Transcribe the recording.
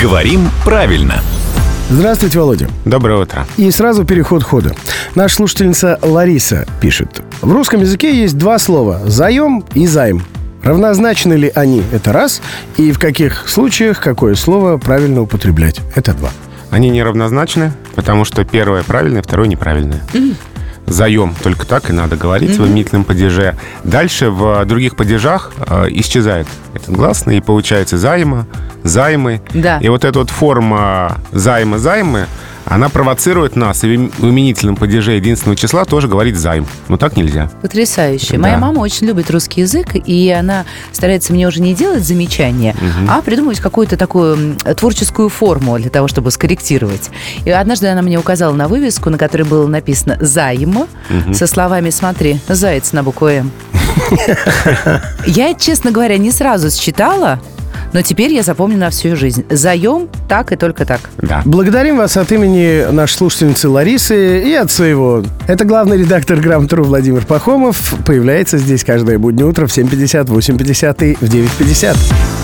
Говорим правильно. Здравствуйте, Володя. Доброе утро. И сразу переход хода. Наша слушательница Лариса пишет. В русском языке есть два слова «заем» и «займ». Равнозначны ли они? Это раз. И в каких случаях какое слово правильно употреблять? Это два. Они неравнозначны, потому что первое правильное, второе неправильное. Заем только так и надо говорить в именительном падеже. Дальше в других падежах э, исчезает этот гласный, и получается займа, займы. Да. И вот эта вот форма займа, займы, она провоцирует нас и в им- в именительном падеже единственного числа тоже говорить займ. Но так нельзя. Потрясающе. Да. Моя мама очень любит русский язык, и она старается мне уже не делать замечания, а придумывать какую-то такую творческую форму для того, чтобы скорректировать. И однажды она мне указала на вывеску, на которой было написано «Займ», со словами «Смотри, заяц на букву «М». Я, честно говоря, не сразу считала, но теперь я запомню на всю жизнь. Заем так и только так. Да. Благодарим вас от имени нашей слушательницы Ларисы и от своего. Это главный редактор «Грамотру» Владимир Пахомов. Появляется здесь каждое буднее утро в 7.50, 8.50 и в 9.50.